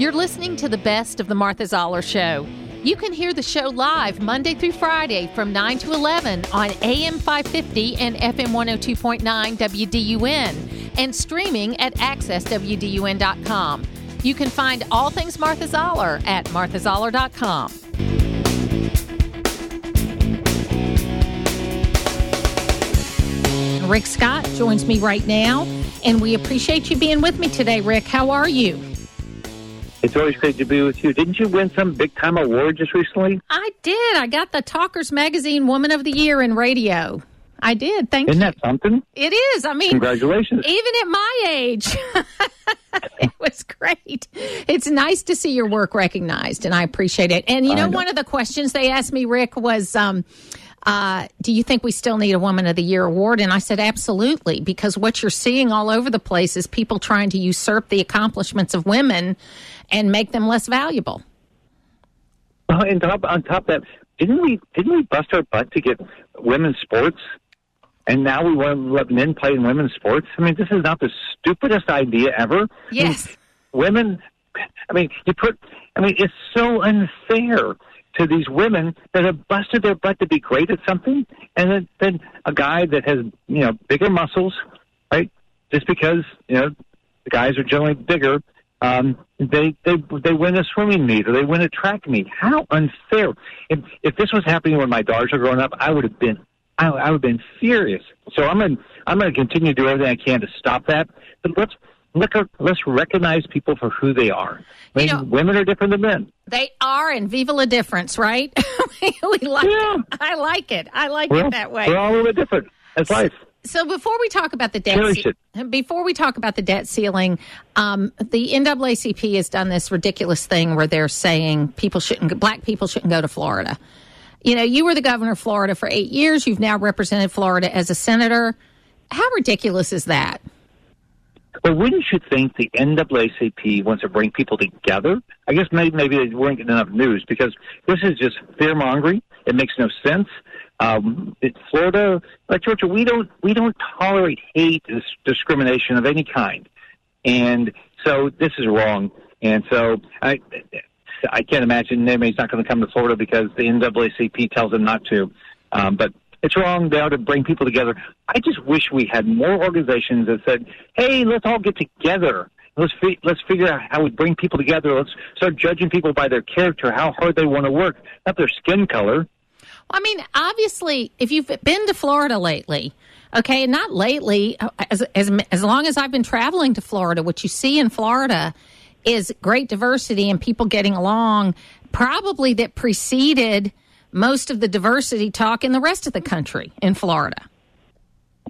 You're listening to the best of the Martha Zoller Show. You can hear the show live Monday through Friday from 9 to 11 on AM 550 and FM 102.9 WDUN and streaming at accesswdun.com. You can find all things Martha Zoller at marthazoller.com. Rick Scott joins me right now, and we appreciate you being with me today, Rick. How are you? It's always great to be with you. Didn't you win some big time award just recently? I did. I got the Talkers Magazine Woman of the Year in Radio. I did. Thank Isn't you. that something? It is. I mean, Congratulations. even at my age, it was great. It's nice to see your work recognized, and I appreciate it. And you know, know. one of the questions they asked me, Rick, was. Um, uh, do you think we still need a Woman of the Year award? And I said, absolutely, because what you're seeing all over the place is people trying to usurp the accomplishments of women and make them less valuable. And top, on top of that, didn't we didn't we bust our butt to get women's sports? And now we want to let men play in women's sports. I mean, this is not the stupidest idea ever. Yes. women. I mean, you put. I mean, it's so unfair to these women that have busted their butt to be great at something, and then, then a guy that has you know bigger muscles, right? Just because you know the guys are generally bigger, um, they they they win a swimming meet or they win a track meet. How unfair! If if this was happening when my daughters were growing up, I would have been. I, I would have been furious. So I'm going. I'm going to continue to do everything I can to stop that. But let's look. Let's recognize people for who they are. I mean, You know- women are different than men. They are, and viva la difference, right? we like Yeah. I like it. I like We're, it that way. we're all a little bit different. That's life. So before we talk about the debt, ce- before we talk about the debt ceiling, um, the NAACP has done this ridiculous thing where they're saying people shouldn't, black people shouldn't go to Florida. You know, you were the governor of Florida for eight years. You've now represented Florida as a senator. How ridiculous is that? But wouldn't you think the NAACP wants to bring people together? I guess maybe maybe they weren't getting enough news because this is just fear mongering. It makes no sense. Um, it's Florida, like Georgia, we don't we don't tolerate hate, dis- discrimination of any kind, and so this is wrong. And so I I can't imagine anybody's not going to come to Florida because the NAACP tells them not to. Um, but it's wrong there to bring people together. I just wish we had more organizations that said, "Hey, let's all get together. Let's fi- let's figure out how we bring people together. Let's start judging people by their character, how hard they want to work, not their skin color." I mean, obviously, if you've been to Florida lately, okay, and not lately, as, as, as long as I've been traveling to Florida, what you see in Florida is great diversity and people getting along, probably that preceded most of the diversity talk in the rest of the country in Florida.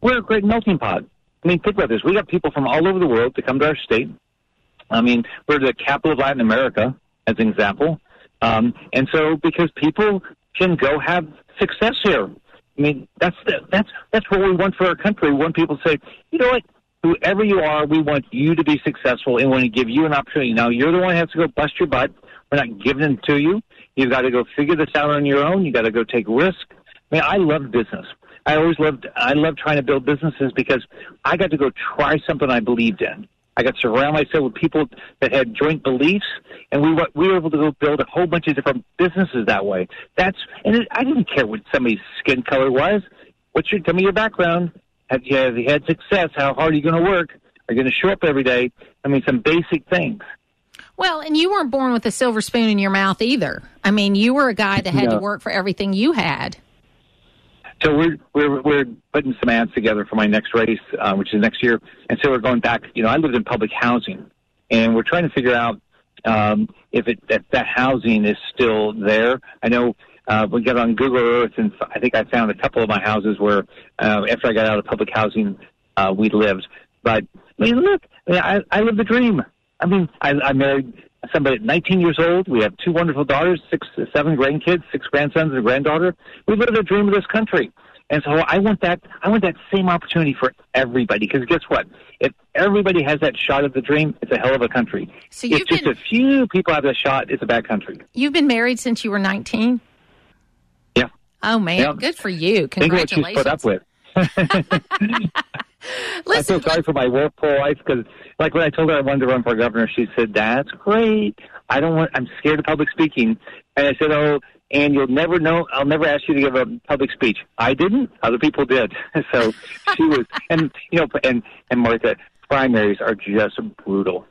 We're a great melting pot. I mean, think about this. We got people from all over the world to come to our state. I mean, we're the capital of Latin America, as an example. Um, and so, because people can go have success here. I mean, that's the, that's that's what we want for our country. We want people to say, you know what, whoever you are, we want you to be successful, and we want to give you an opportunity. Now, you're the one who has to go bust your butt. We're not giving them to you. You've got to go figure this out on your own. You got to go take risk. I mean, I love business. I always loved. I love trying to build businesses because I got to go try something I believed in. I got to surround myself with people that had joint beliefs, and we were, we were able to go build a whole bunch of different businesses that way. That's and it, I didn't care what somebody's skin color was. What's your tell me your background? Have you, have you had success? How hard are you going to work? Are you going to show up every day? I mean, some basic things. Well, and you weren't born with a silver spoon in your mouth either. I mean, you were a guy that had to work for everything you had. So we're we're we're putting some ads together for my next race, uh, which is next year. And so we're going back. You know, I lived in public housing, and we're trying to figure out um, if it if that housing is still there. I know uh, we got on Google Earth, and I think I found a couple of my houses where uh, after I got out of public housing, uh, we lived. But I mean, look, I, I live the dream. I mean, I, I married somebody at 19 years old. We have two wonderful daughters, six, seven grandkids, six grandsons and a granddaughter. We live the dream of this country. And so I want that. I want that same opportunity for everybody. Because guess what? If everybody has that shot at the dream, it's a hell of a country. So if just been a few people have that shot, it's a bad country. you've been married since you were nineteen. Yeah. Oh man, Yeah. good for you! Congratulations. Think what she's put up with. I feel sorry for my poor wife because, like, when I told her I wanted to run for governor, she said, "That's great. I don't want. I'm scared of public speaking." And I said, "Oh, and you'll never know. I'll never ask you to give a public speech." I didn't. Other people did. so she was, and you know, and and Martha, primaries are just brutal.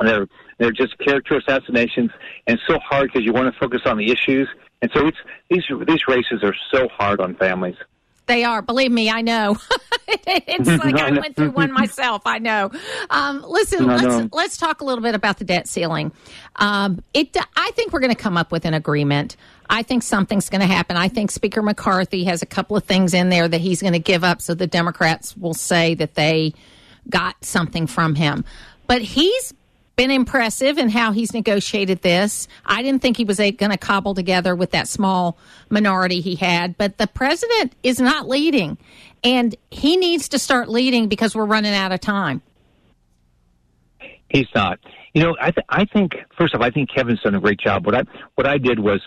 They're they're just character assassinations, and so hard because you want to focus on the issues. And so it's these these races are so hard on families. They are. Believe me, I know. it's like I went through one myself. I know. Um, listen, no, let's no. let's talk a little bit about the debt ceiling. Um, it. I think we're going to come up with an agreement. I think something's going to happen. I think Speaker McCarthy has a couple of things in there that he's going to give up, so the Democrats will say that they got something from him. But he's been impressive in how he's negotiated this. I didn't think he was going to cobble together with that small minority he had, but the president is not leading, and he needs to start leading because we're running out of time. He's not. You know, I, th- I think first off, I think Kevin's done a great job. What I what I did was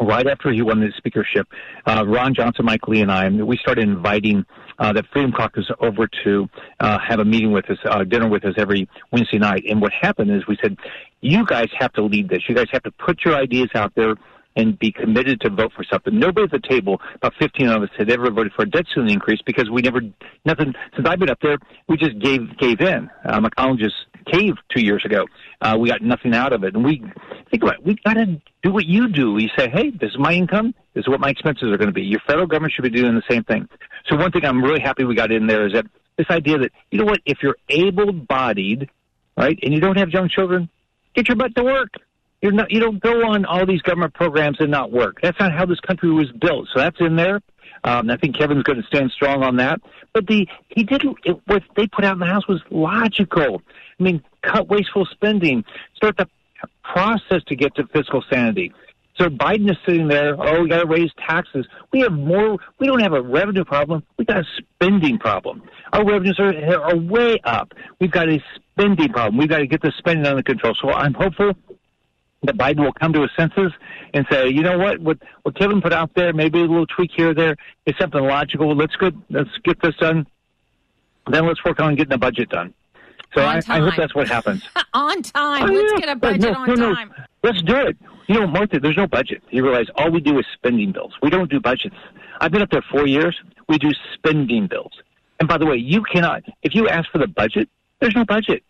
right after he won the speakership, uh, Ron Johnson, Mike Lee, and I, we started inviting uh, the Freedom Caucus over to uh, have a meeting with us, uh, dinner with us every Wednesday night. And what happened is we said, you guys have to lead this. You guys have to put your ideas out there and be committed to vote for something. Nobody at the table, about 15 of us, had ever voted for a debt ceiling increase because we never, nothing, since I've been up there, we just gave, gave in. Uh, McConnell just caved two years ago. Uh, we got nothing out of it. And we, think about it, we got to do what you do. We say, hey, this is my income. Is what my expenses are going to be. Your federal government should be doing the same thing. So one thing I'm really happy we got in there is that this idea that, you know what, if you're able bodied, right, and you don't have young children, get your butt to work. You're not, you don't go on all these government programs and not work. That's not how this country was built. So that's in there. Um, I think Kevin's going to stand strong on that. But the he did it, what they put out in the House was logical. I mean, cut wasteful spending, start the process to get to fiscal sanity. So Biden is sitting there, oh, we got to raise taxes. We have more, we don't have a revenue problem. We got a spending problem. Our revenues are, are way up. We've got a spending problem. We've got to get the spending under control. So I'm hopeful that Biden will come to his senses and say, you know what, what, what Kevin put out there, maybe a little tweak here or there, is something logical. Let's get, let's get this done. Then let's work on getting the budget done. So I, I, hope that's what happens. on time. Oh, let's get a budget no, on no, time. Let's do it. You know, Martha, there's no budget. You realize all we do is spending bills. We don't do budgets. I've been up there four years. We do spending bills. And by the way, you cannot, if you ask for the budget, there's no budget.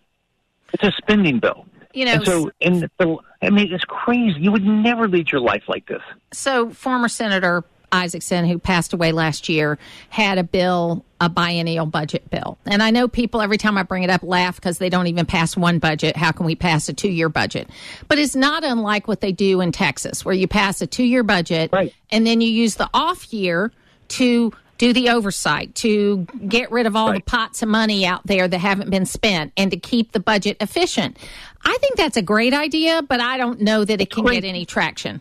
It's a spending bill. You know, and so in the, I mean, it's crazy. You would never lead your life like this. So, former Senator Isakson, who passed away last year, had a bill, a biennial budget bill. And I know people, every time I bring it up, laugh because they don't even pass one budget. How can we pass a two year budget? But it's not unlike what they do in Texas, where you pass a two year budget right. and then you use the off year to do the oversight, to get rid of all right. the pots of money out there that haven't been spent, and to keep the budget efficient. I think that's a great idea, but I don't know that it can great. get any traction.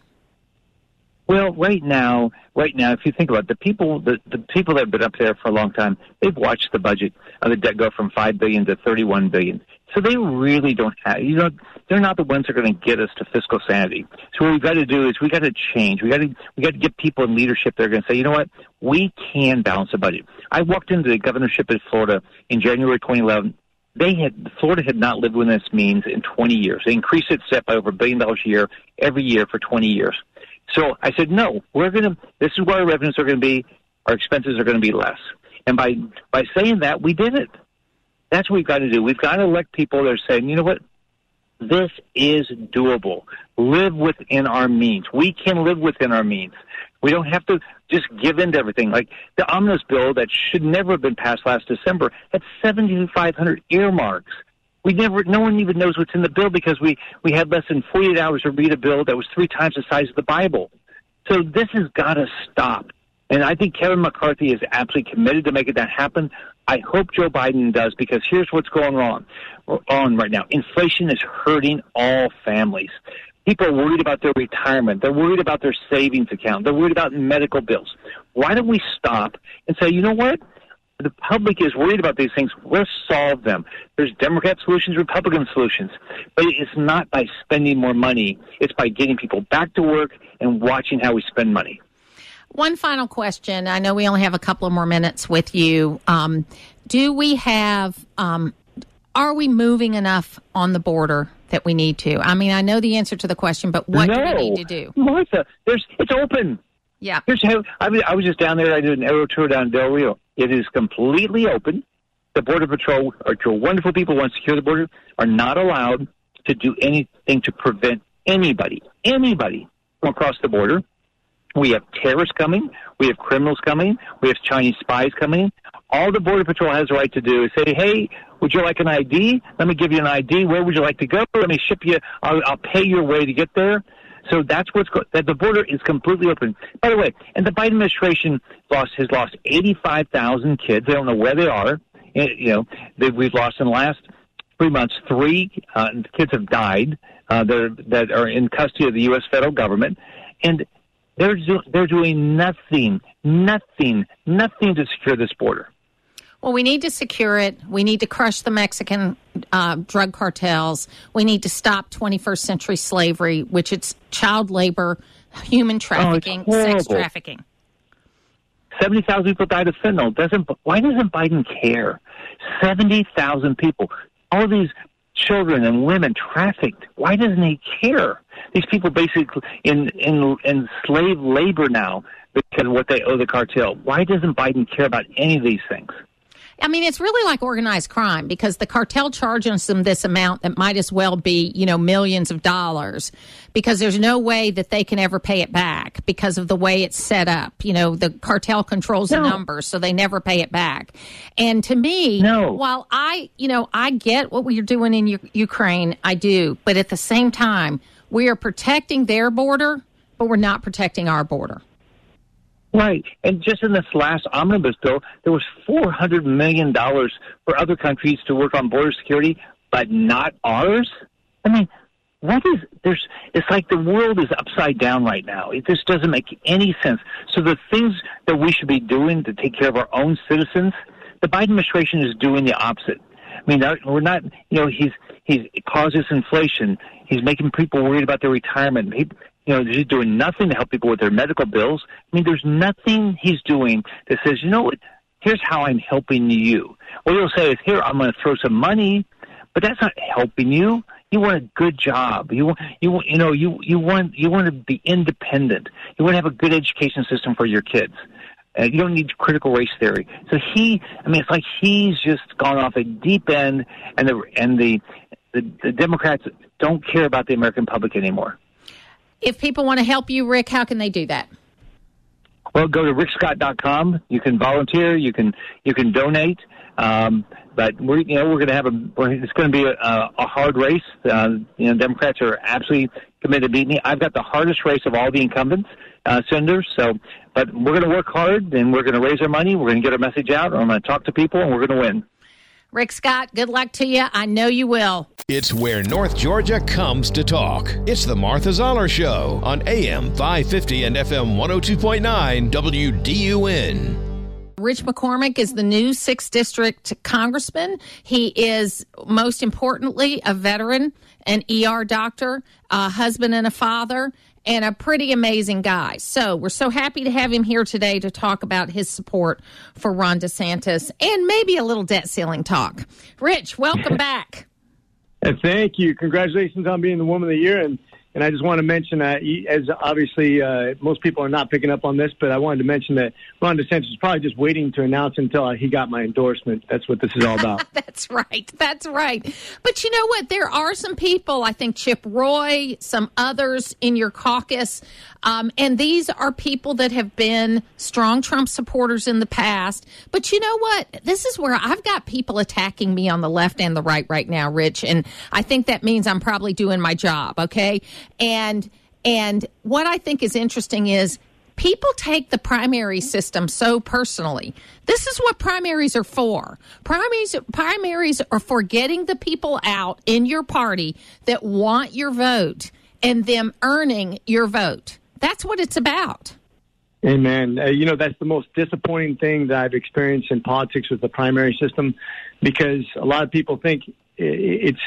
Well, right now, right now, if you think about it, the people, the, the people that have been up there for a long time, they've watched the budget of the debt go from five billion to thirty-one billion. So they really don't have, you know, they're not the ones that are going to get us to fiscal sanity. So what we've got to do is we got to change. We got to we got to get people in leadership that are going to say, you know what, we can balance a budget. I walked into the governorship in Florida in January 2011. They had Florida had not lived within its means in 20 years. They increased its debt by over a billion dollars a year every year for 20 years. So I said, no, we're going to. This is where our revenues are going to be. Our expenses are going to be less. And by by saying that, we did it. That's what we've got to do. We've got to elect people that are saying, you know what, this is doable. Live within our means. We can live within our means. We don't have to just give in to everything. Like the omnibus bill that should never have been passed last December had 7,500 earmarks. We never, no one even knows what's in the bill because we, we had less than 48 hours to read a bill that was three times the size of the Bible. So this has got to stop. And I think Kevin McCarthy is absolutely committed to making that happen. I hope Joe Biden does because here's what's going on on right now. Inflation is hurting all families. People are worried about their retirement. They're worried about their savings account. They're worried about medical bills. Why don't we stop and say, you know what? The public is worried about these things. Let's solve them. There's Democrat solutions, Republican solutions. But it's not by spending more money. It's by getting people back to work and watching how we spend money. One final question. I know we only have a couple of more minutes with you. Um, do we have? Um, are we moving enough on the border that we need to? I mean, I know the answer to the question, but what no. do we need to do? Martha, there's it's open. Yeah. Here's how, I, was, I was just down there. I did an aero tour down Del Rio. It is completely open. The Border Patrol, or your wonderful people want to secure the border, are not allowed to do anything to prevent anybody, anybody from across the border. We have terrorists coming. We have criminals coming. We have Chinese spies coming. All the Border Patrol has the right to do is say, hey, would you like an ID? Let me give you an ID. Where would you like to go? Let me ship you. I'll, I'll pay your way to get there. So that's what's go- that the border is completely open. By the way, and the Biden administration lost has lost 85,000 kids. They don't know where they are. And, you know, that we've lost in the last three months. Three uh, kids have died uh, that are, that are in custody of the U.S. federal government, and they're do- they're doing nothing, nothing, nothing to secure this border. Well, we need to secure it. We need to crush the Mexican uh, drug cartels. We need to stop 21st century slavery, which it's child labor, human trafficking, oh, sex trafficking. Seventy thousand people died of fentanyl. Doesn't why doesn't Biden care? Seventy thousand people. All these children and women trafficked. Why doesn't he care? These people basically in in in slave labor now because of what they owe the cartel. Why doesn't Biden care about any of these things? I mean, it's really like organized crime because the cartel charges them this amount that might as well be, you know, millions of dollars because there's no way that they can ever pay it back because of the way it's set up. You know, the cartel controls no. the numbers, so they never pay it back. And to me, no. while I, you know, I get what we're doing in U- Ukraine, I do, but at the same time, we are protecting their border, but we're not protecting our border. Right. And just in this last omnibus bill, there was $400 million for other countries to work on border security, but not ours? I mean, what is there's it's like the world is upside down right now. It just doesn't make any sense. So the things that we should be doing to take care of our own citizens the biden administration is doing the opposite. I mean we're not you know he's he's causes inflation. He's making people worried about their retirement you know, he's doing nothing to help people with their medical bills. I mean, there's nothing he's doing that says, you know what, here's how I'm helping you. What he'll say is, here, I'm going to throw some money, but that's not helping you. You want a good job. You want, you want, you know, you you want you want to be independent. You want to have a good education system for your kids. Uh, you don't need critical race theory. So he, I mean, it's like he's just gone off a deep end, and the and the the, the Democrats don't care about the American public anymore. If people want to help you, Rick, how can they do that? Well, go to rickscott.com. You can volunteer. You can you can donate. Um, but we're you know we're going to have a it's going to be a, a hard race. Uh, you know, Democrats are absolutely committed to beating me. I've got the hardest race of all the incumbents uh, senators. So, but we're going to work hard and we're going to raise our money. We're going to get our message out. I'm going to talk to people and we're going to win. Rick Scott, good luck to you. I know you will. It's where North Georgia comes to talk. It's the Martha Zoller Show on AM 550 and FM 102.9 WDUN. Rich McCormick is the new 6th District Congressman. He is, most importantly, a veteran, an ER doctor, a husband and a father, and a pretty amazing guy. So we're so happy to have him here today to talk about his support for Ron DeSantis and maybe a little debt ceiling talk. Rich, welcome back. And thank you. Congratulations on being the Woman of the Year. And and I just want to mention, that, as obviously uh, most people are not picking up on this, but I wanted to mention that Ron DeSantis is probably just waiting to announce until he got my endorsement. That's what this is all about. That's right. That's right. But you know what? There are some people, I think Chip Roy, some others in your caucus, um, and these are people that have been strong Trump supporters in the past. But you know what? This is where I've got people attacking me on the left and the right right now, Rich. And I think that means I'm probably doing my job. Okay. And, and what I think is interesting is people take the primary system so personally. This is what primaries are for. Primaries primaries are for getting the people out in your party that want your vote and them earning your vote. That's what it's about. Amen. Uh, you know, that's the most disappointing thing that I've experienced in politics with the primary system because a lot of people think it's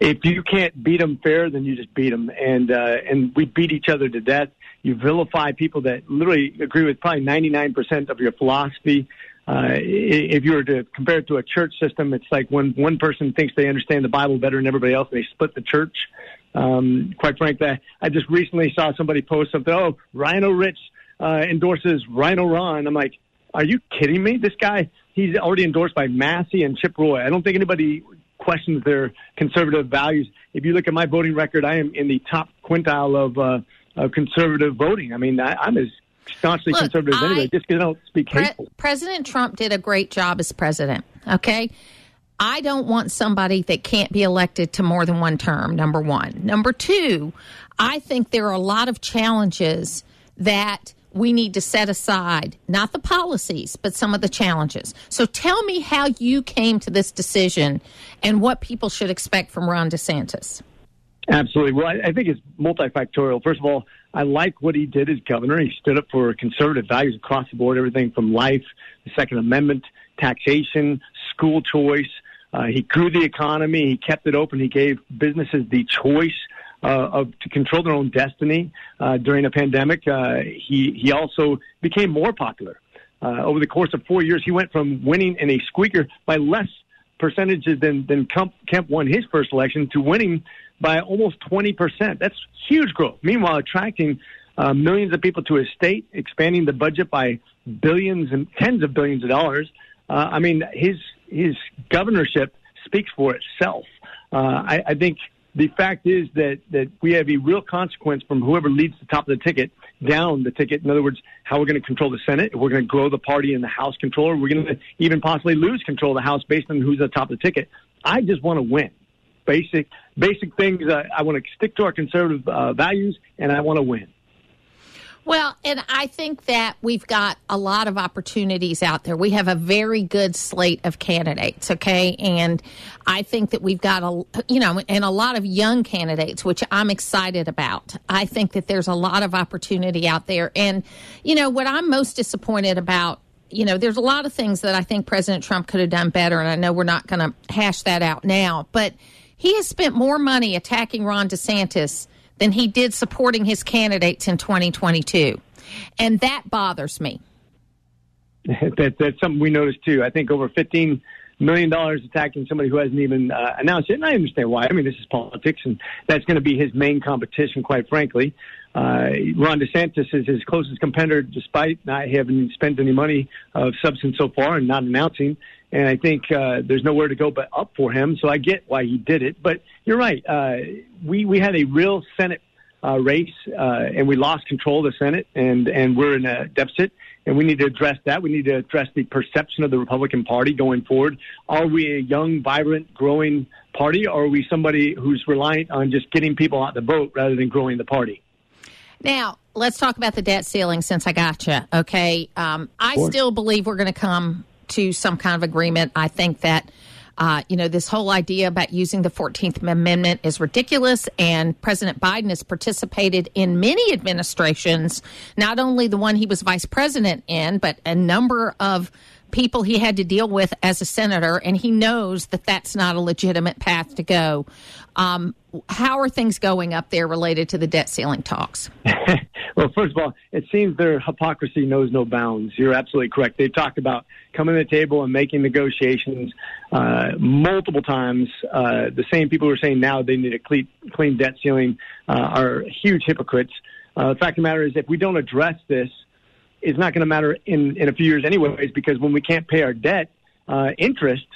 if you can't beat them fair, then you just beat them, and uh, and we beat each other to death. You vilify people that literally agree with probably ninety nine percent of your philosophy. uh, if you were to compare it to a church system, it's like when one person thinks they understand the Bible better than everybody else, they split the church. Um, quite frankly, I just recently saw somebody post something. Oh, RINO Rich uh, endorses RINO Ron. I'm like, are you kidding me? This guy, he's already endorsed by Massie and Chip Roy. I don't think anybody questions their conservative values. If you look at my voting record, I am in the top quintile of, uh, of conservative voting. I mean, I, I'm as staunchly Look, conservative as anybody, just because I don't speak Pre- hateful. President Trump did a great job as president. Okay. I don't want somebody that can't be elected to more than one term, number one. Number two, I think there are a lot of challenges that we need to set aside, not the policies, but some of the challenges. So tell me how you came to this decision and what people should expect from Ron DeSantis. Absolutely. Well, I, I think it's multifactorial. First of all, I like what he did as governor. He stood up for conservative values across the board, everything from life, the Second Amendment, taxation, school choice. Uh, he grew the economy. He kept it open. He gave businesses the choice of to control their own destiny uh, during a pandemic. Uh, he he also became more popular uh, over the course of four years. He went from winning in a squeaker by less percentages than than Kemp, Kemp won his first election to winning by almost twenty percent. That's huge growth. Meanwhile, attracting uh, millions of people to his state, expanding the budget by billions and tens of billions of dollars. Uh, I mean, his his governorship speaks for itself. Uh, I, I think the fact is that that we have a real consequence from whoever leads the top of the ticket down the ticket. In other words, how we're going to control the Senate, we're going to grow the party in the House control, we're going to even possibly lose control of the House based on who's at the top of the ticket. I just want to win. Basic basic things. Uh, I want to stick to our conservative uh, values, and I want to win. Well, and I think that we've got a lot of opportunities out there. We have a very good slate of candidates, okay? And I think that we've got a, you know, and a lot of young candidates, which I'm excited about. I think that there's a lot of opportunity out there. And, you know, what I'm most disappointed about you know, there's a lot of things that I think President Trump could have done better, and I know we're not going to hash that out now, but he has spent more money attacking Ron DeSantis than he did supporting his candidates in 2022. And that bothers me. that, that's something we noticed too. I think over 15 million dollars attacking somebody who hasn't even uh, announced it, and I understand why. I mean, this is politics, and that's going to be his main competition, quite frankly. Uh, Ron DeSantis is his closest competitor, despite not having spent any money of substance so far and not announcing. And I think uh, there's nowhere to go but up for him. So I get why he did it. But you're right. Uh, we we had a real Senate uh, race, uh, and we lost control of the Senate, and and we're in a deficit. And we need to address that. We need to address the perception of the Republican Party going forward. Are we a young, vibrant, growing party, or are we somebody who's reliant on just getting people out the vote rather than growing the party? Now, let's talk about the debt ceiling since I got you. Okay. Um, I still believe we're going to come to some kind of agreement. I think that. Uh, you know, this whole idea about using the 14th Amendment is ridiculous. And President Biden has participated in many administrations, not only the one he was vice president in, but a number of people he had to deal with as a senator. And he knows that that's not a legitimate path to go. Um, how are things going up there related to the debt ceiling talks? well, first of all, it seems their hypocrisy knows no bounds. You're absolutely correct. They've talked about coming to the table and making negotiations uh, multiple times. Uh, the same people who are saying now they need a clean, clean debt ceiling uh, are huge hypocrites. Uh, the fact of the matter is, if we don't address this, it's not going to matter in, in a few years, anyways, because when we can't pay our debt, uh, interest,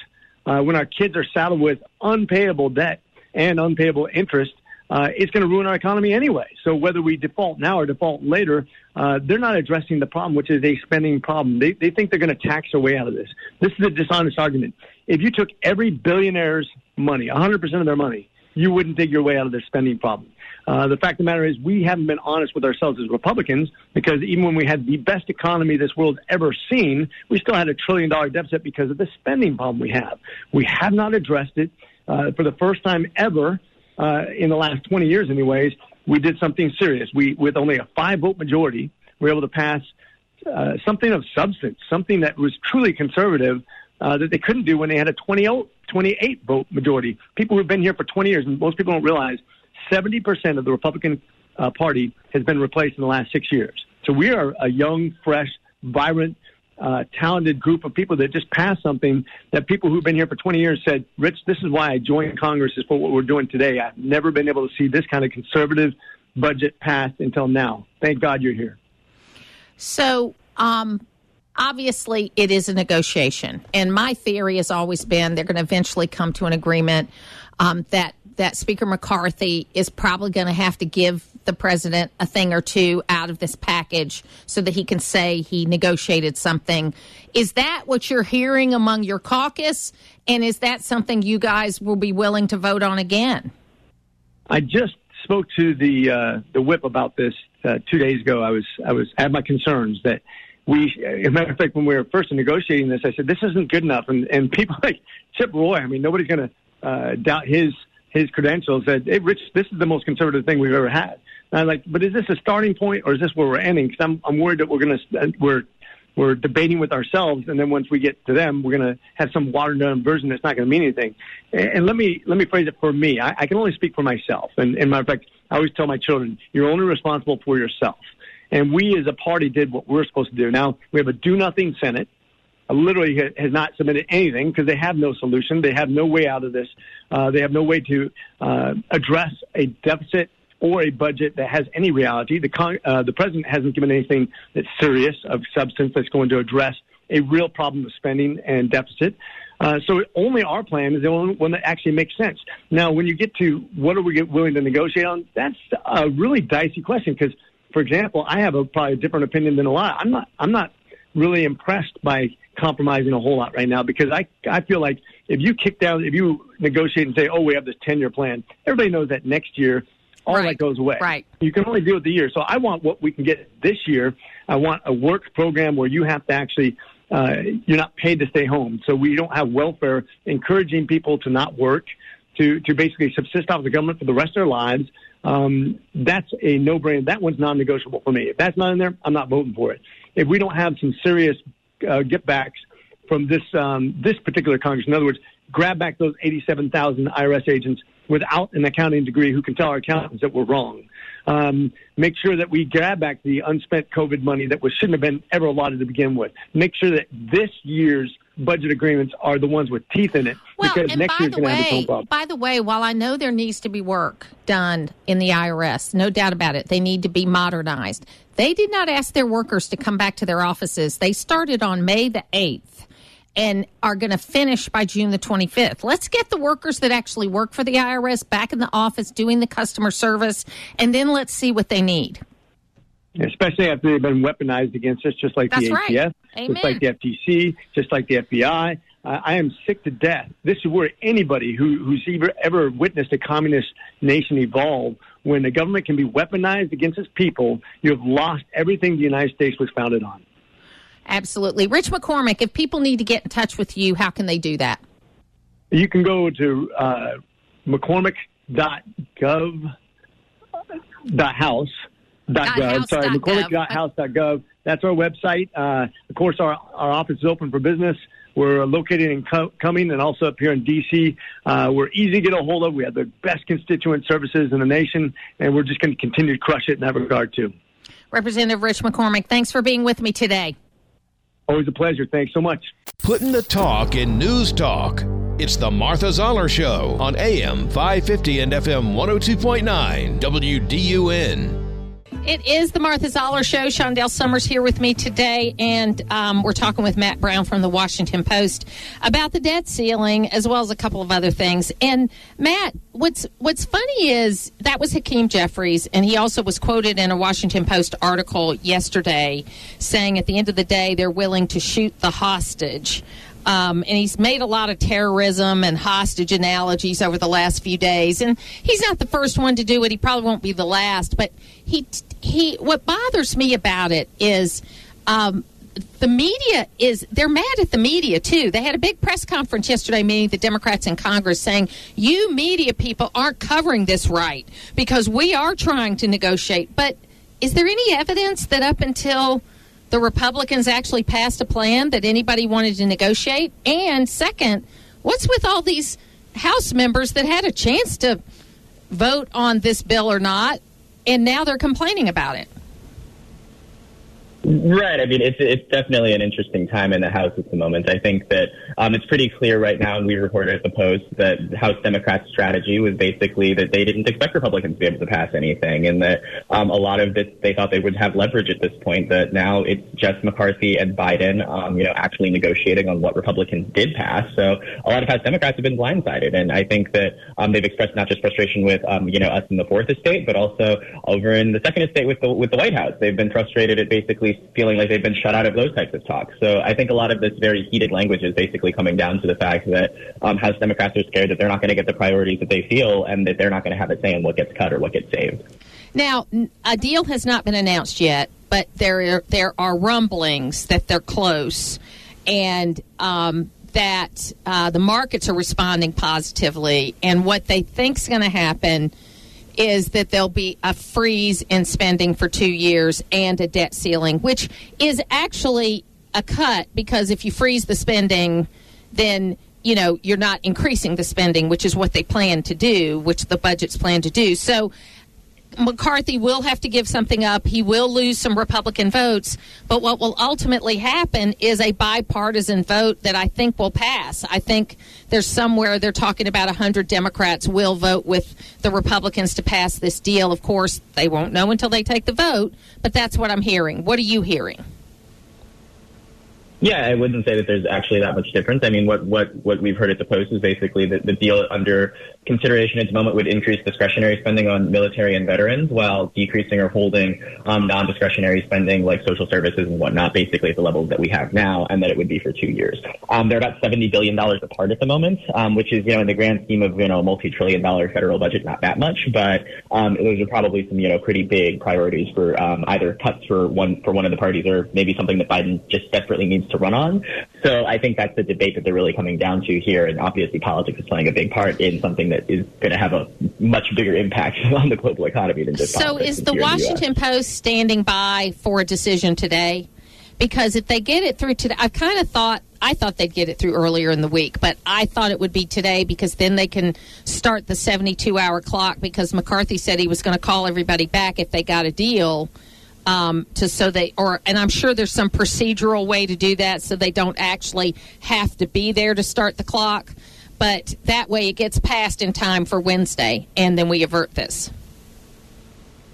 uh, when our kids are saddled with unpayable debt and unpayable interest, uh, it's going to ruin our economy anyway. So whether we default now or default later, uh, they're not addressing the problem, which is a spending problem. They, they think they're going to tax their way out of this. This is a dishonest argument. If you took every billionaire's money, 100% of their money, you wouldn't dig your way out of their spending problem. Uh, the fact of the matter is, we haven't been honest with ourselves as Republicans because even when we had the best economy this world's ever seen, we still had a trillion dollar deficit because of the spending problem we have. We have not addressed it uh, for the first time ever uh, in the last 20 years, anyways. We did something serious. We, with only a five vote majority, we were able to pass uh, something of substance, something that was truly conservative uh, that they couldn't do when they had a 20, 28 vote majority. People who've been here for 20 years, and most people don't realize 70% of the Republican uh, Party has been replaced in the last six years. So we are a young, fresh, vibrant uh, talented group of people that just passed something that people who've been here for 20 years said, Rich, this is why I joined Congress is for what we're doing today. I've never been able to see this kind of conservative budget passed until now. Thank God you're here. So, um, obviously, it is a negotiation. And my theory has always been they're going to eventually come to an agreement um, that that Speaker McCarthy is probably going to have to give the president a thing or two out of this package so that he can say he negotiated something. Is that what you're hearing among your caucus? And is that something you guys will be willing to vote on again? I just spoke to the uh, the whip about this uh, two days ago. I was I was had my concerns that we, as a matter of fact, when we were first negotiating this, I said this isn't good enough, and and people like Chip Roy. I mean, nobody's going to uh, doubt his his credentials. That hey, Rich, this is the most conservative thing we've ever had. And I'm like, but is this a starting point or is this where we're ending? Because I'm I'm worried that we're going to we're we're debating with ourselves, and then once we get to them, we're going to have some watered down version that's not going to mean anything. And, let me let me phrase it for me. I, I can only speak for myself. And in my fact, I always tell my children, you're only responsible for yourself. And we as a party did what we're supposed to do. Now we have a do nothing Senate. Literally has not submitted anything because they have no solution. They have no way out of this. Uh, they have no way to uh, address a deficit or a budget that has any reality. The, con- uh, the president hasn't given anything that's serious of substance that's going to address a real problem of spending and deficit. Uh, so only our plan is the only one that actually makes sense. Now, when you get to what are we willing to negotiate on, that's a really dicey question because, for example, I have a probably a different opinion than a lot. I'm not. I'm not really impressed by compromising a whole lot right now because I I feel like if you kick down, if you negotiate and say, oh, we have this ten year plan, everybody knows that next year all right. that goes away. Right. You can only deal with the year. So I want what we can get this year. I want a work program where you have to actually uh, you're not paid to stay home. So we don't have welfare encouraging people to not work, to, to basically subsist off the government for the rest of their lives. Um, that's a no brainer. That one's non negotiable for me. If that's not in there, I'm not voting for it. If we don't have some serious uh, get backs from this, um, this particular Congress, in other words, grab back those 87,000 IRS agents without an accounting degree who can tell our accountants that we're wrong. Um, make sure that we grab back the unspent COVID money that was, shouldn't have been ever allotted to begin with. Make sure that this year's budget agreements are the ones with teeth in it well, because next year's going to have its own problem. by the way, while I know there needs to be work done in the IRS, no doubt about it, they need to be modernized. They did not ask their workers to come back to their offices. They started on May the 8th and are going to finish by June the 25th. Let's get the workers that actually work for the IRS back in the office doing the customer service, and then let's see what they need. Especially after they've been weaponized against us, just like That's the right. ATF, Amen. just like the FTC, just like the FBI. Uh, I am sick to death. This is where anybody who, who's ever, ever witnessed a communist nation evolve, when the government can be weaponized against its people, you have lost everything the United States was founded on. Absolutely. Rich McCormick, if people need to get in touch with you, how can they do that? You can go to uh, McCormick.gov dot house dot gov. house Sorry, dot gov. McCormick.house.gov. That's our website. Uh, of course, our our office is open for business. We're located in Co- Cumming and also up here in D.C. Uh, we're easy to get a hold of. We have the best constituent services in the nation, and we're just going to continue to crush it in that regard too. Representative Rich McCormick, thanks for being with me today. Always a pleasure. Thanks so much. Putting the talk in news talk. It's the Martha Zoller Show on AM 550 and FM 102.9 WDUN. It is the Martha Zoller Show. Shondell Summers here with me today, and um, we're talking with Matt Brown from the Washington Post about the debt ceiling as well as a couple of other things. And Matt, what's what's funny is that was Hakeem Jeffries, and he also was quoted in a Washington Post article yesterday saying at the end of the day they're willing to shoot the hostage. Um, and he's made a lot of terrorism and hostage analogies over the last few days. And he's not the first one to do it. He probably won't be the last. But he, he, what bothers me about it is, um, the media is they're mad at the media too. They had a big press conference yesterday meeting the Democrats in Congress saying, "You media people aren't covering this right because we are trying to negotiate." But is there any evidence that up until the Republicans actually passed a plan that anybody wanted to negotiate? And second, what's with all these House members that had a chance to vote on this bill or not, and now they're complaining about it? Right. I mean, it's it's definitely an interesting time in the House at the moment. I think that um, it's pretty clear right now, and we reported at the Post that House Democrats' strategy was basically that they didn't expect Republicans to be able to pass anything, and that um, a lot of this they thought they would have leverage at this point. That now it's just McCarthy and Biden, um, you know, actually negotiating on what Republicans did pass. So a lot of House Democrats have been blindsided, and I think that um, they've expressed not just frustration with um, you know us in the Fourth Estate, but also over in the Second Estate with the with the White House. They've been frustrated at basically feeling like they've been shut out of those types of talks. So I think a lot of this very heated language is basically coming down to the fact that um, House Democrats are scared that they're not going to get the priorities that they feel and that they're not going to have a say in what gets cut or what gets saved. Now, a deal has not been announced yet, but there are, there are rumblings that they're close and um, that uh, the markets are responding positively. And what they think is going to happen – is that there'll be a freeze in spending for two years and a debt ceiling, which is actually a cut because if you freeze the spending, then you know you're not increasing the spending, which is what they plan to do, which the budgets plan to do. So McCarthy will have to give something up. He will lose some Republican votes. But what will ultimately happen is a bipartisan vote that I think will pass. I think there's somewhere they're talking about 100 Democrats will vote with the Republicans to pass this deal. Of course, they won't know until they take the vote, but that's what I'm hearing. What are you hearing? Yeah, I wouldn't say that there's actually that much difference. I mean, what what what we've heard at the Post is basically that the deal under consideration at the moment would increase discretionary spending on military and veterans while decreasing or holding um, non-discretionary spending like social services and whatnot, basically at the levels that we have now, and that it would be for two years. Um, they're about seventy billion dollars apart at the moment, um, which is you know in the grand scheme of you know a multi-trillion dollar federal budget, not that much, but um, those are probably some you know pretty big priorities for um, either cuts for one for one of the parties or maybe something that Biden just desperately needs to run on. So I think that's the debate that they're really coming down to here. And obviously politics is playing a big part in something that is going to have a much bigger impact on the global economy than just So is the Washington the Post standing by for a decision today? Because if they get it through today, I kind of thought I thought they'd get it through earlier in the week, but I thought it would be today because then they can start the 72 hour clock because McCarthy said he was going to call everybody back if they got a deal um, to so they or and I'm sure there's some procedural way to do that so they don't actually have to be there to start the clock. But that way it gets passed in time for Wednesday, and then we avert this.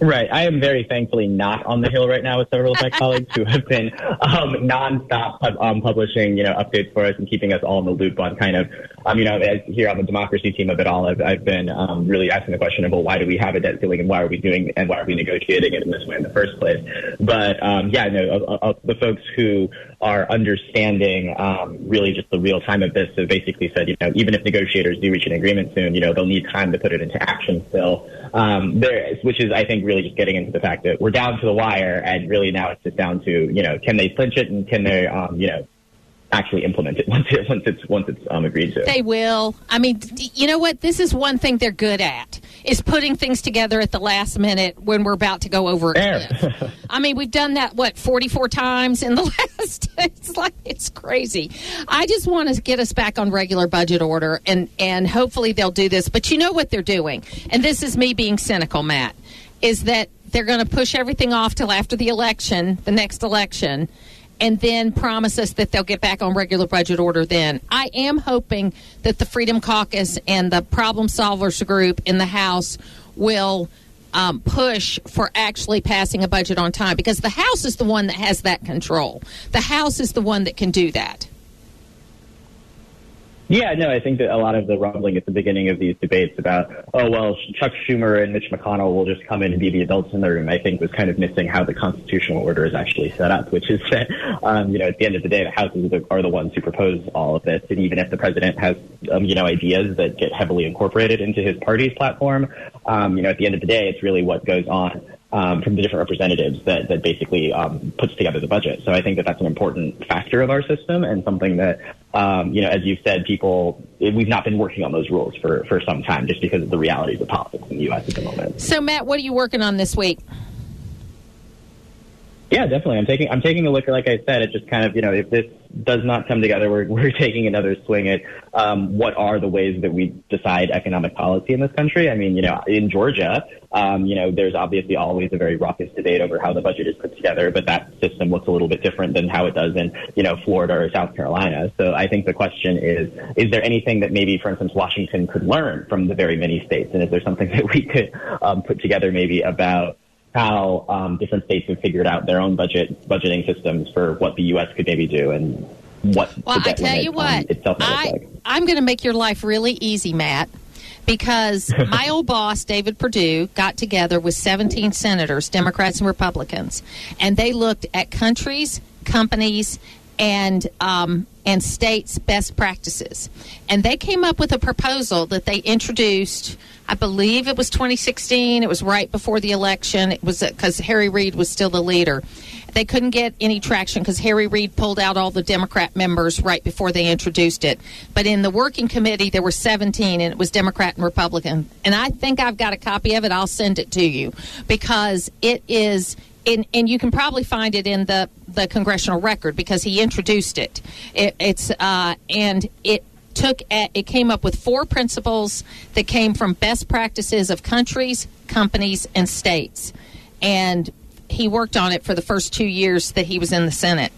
Right. I am very thankfully not on the Hill right now with several of my colleagues who have been um, nonstop um, publishing, you know, updates for us and keeping us all in the loop on kind of, um, you know, as here on the democracy team of it all, I've, I've been um, really asking the question of, well, why do we have a debt ceiling and why are we doing and why are we negotiating it in this way in the first place? But um, yeah, no, uh, uh, the folks who are understanding um, really just the real time of this have basically said, you know, even if negotiators do reach an agreement soon, you know, they'll need time to put it into action still. Um, there, which is, I think, really just getting into the fact that we're down to the wire, and really now it's just down to, you know, can they clinch it and can they, um, you know, actually implement it once it once it's once it's um, agreed to. They will. I mean, you know what? This is one thing they're good at is putting things together at the last minute when we're about to go over. I mean, we've done that what forty four times in the last. It's like it's crazy. I just want to get us back on regular budget order, and and hopefully they'll do this. But you know what they're doing, and this is me being cynical, Matt, is that they're going to push everything off till after the election, the next election and then promise us that they'll get back on regular budget order then. I am hoping that the Freedom Caucus and the Problem Solvers Group in the House will um, push for actually passing a budget on time because the House is the one that has that control. The House is the one that can do that. Yeah, no, I think that a lot of the rumbling at the beginning of these debates about, oh, well, Chuck Schumer and Mitch McConnell will just come in and be the adults in the room, I think was kind of missing how the constitutional order is actually set up, which is that, um, you know, at the end of the day, the houses are the, ones who propose all of this. And even if the president has, um, you know, ideas that get heavily incorporated into his party's platform, um, you know, at the end of the day, it's really what goes on um, from the different representatives that, that basically um, puts together the budget. So I think that that's an important factor of our system and something that, um, you know, as you've said, people, we've not been working on those rules for, for some time just because of the realities of politics in the U.S. at the moment. So, Matt, what are you working on this week? Yeah, definitely. I'm taking I'm taking a look. Like I said, it just kind of you know if this does not come together, we're, we're taking another swing at um, what are the ways that we decide economic policy in this country. I mean, you know, in Georgia, um, you know, there's obviously always a very raucous debate over how the budget is put together, but that system looks a little bit different than how it does in, you know, Florida or South Carolina. So I think the question is, is there anything that maybe, for instance, Washington could learn from the very many states? And is there something that we could um, put together maybe about how um, different states have figured out their own budget budgeting systems for what the U.S. could maybe do and what well, the I tell limit, you what, um, itself I, like. I'm going to make your life really easy, Matt, because my old boss, David Perdue, got together with 17 senators, Democrats and Republicans, and they looked at countries, companies, and um, and states' best practices, and they came up with a proposal that they introduced. I believe it was 2016. It was right before the election. It was uh, because Harry Reid was still the leader. They couldn't get any traction because Harry Reid pulled out all the Democrat members right before they introduced it. But in the working committee, there were 17, and it was Democrat and Republican. And I think I've got a copy of it. I'll send it to you because it is and, and you can probably find it in the, the congressional record because he introduced it. it it's uh, and it took at, it came up with four principles that came from best practices of countries, companies, and states, and he worked on it for the first two years that he was in the Senate,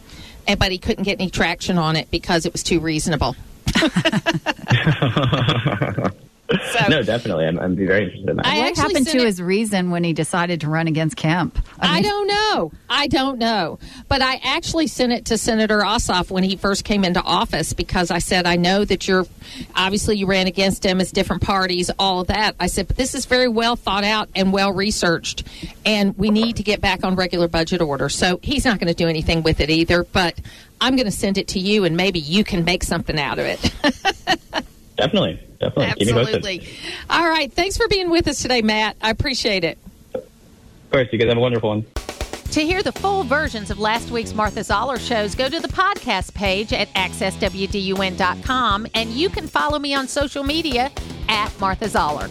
and but he couldn't get any traction on it because it was too reasonable. So, no, definitely. I'm, I'm very interested in that. I what happened to it, his reason when he decided to run against Kemp? I, mean, I, don't know. I don't know. But I actually sent it to Senator Ossoff when he first came into office because I said, I know that you're obviously you ran against him as different parties, all of that. I said, but this is very well thought out and well researched, and we need to get back on regular budget order. So he's not going to do anything with it either, but I'm going to send it to you, and maybe you can make something out of it. Definitely. Definitely. Absolutely. All right. Thanks for being with us today, Matt. I appreciate it. Of course. You guys have a wonderful one. To hear the full versions of last week's Martha Zoller shows, go to the podcast page at accesswdun.com and you can follow me on social media at Martha Zoller.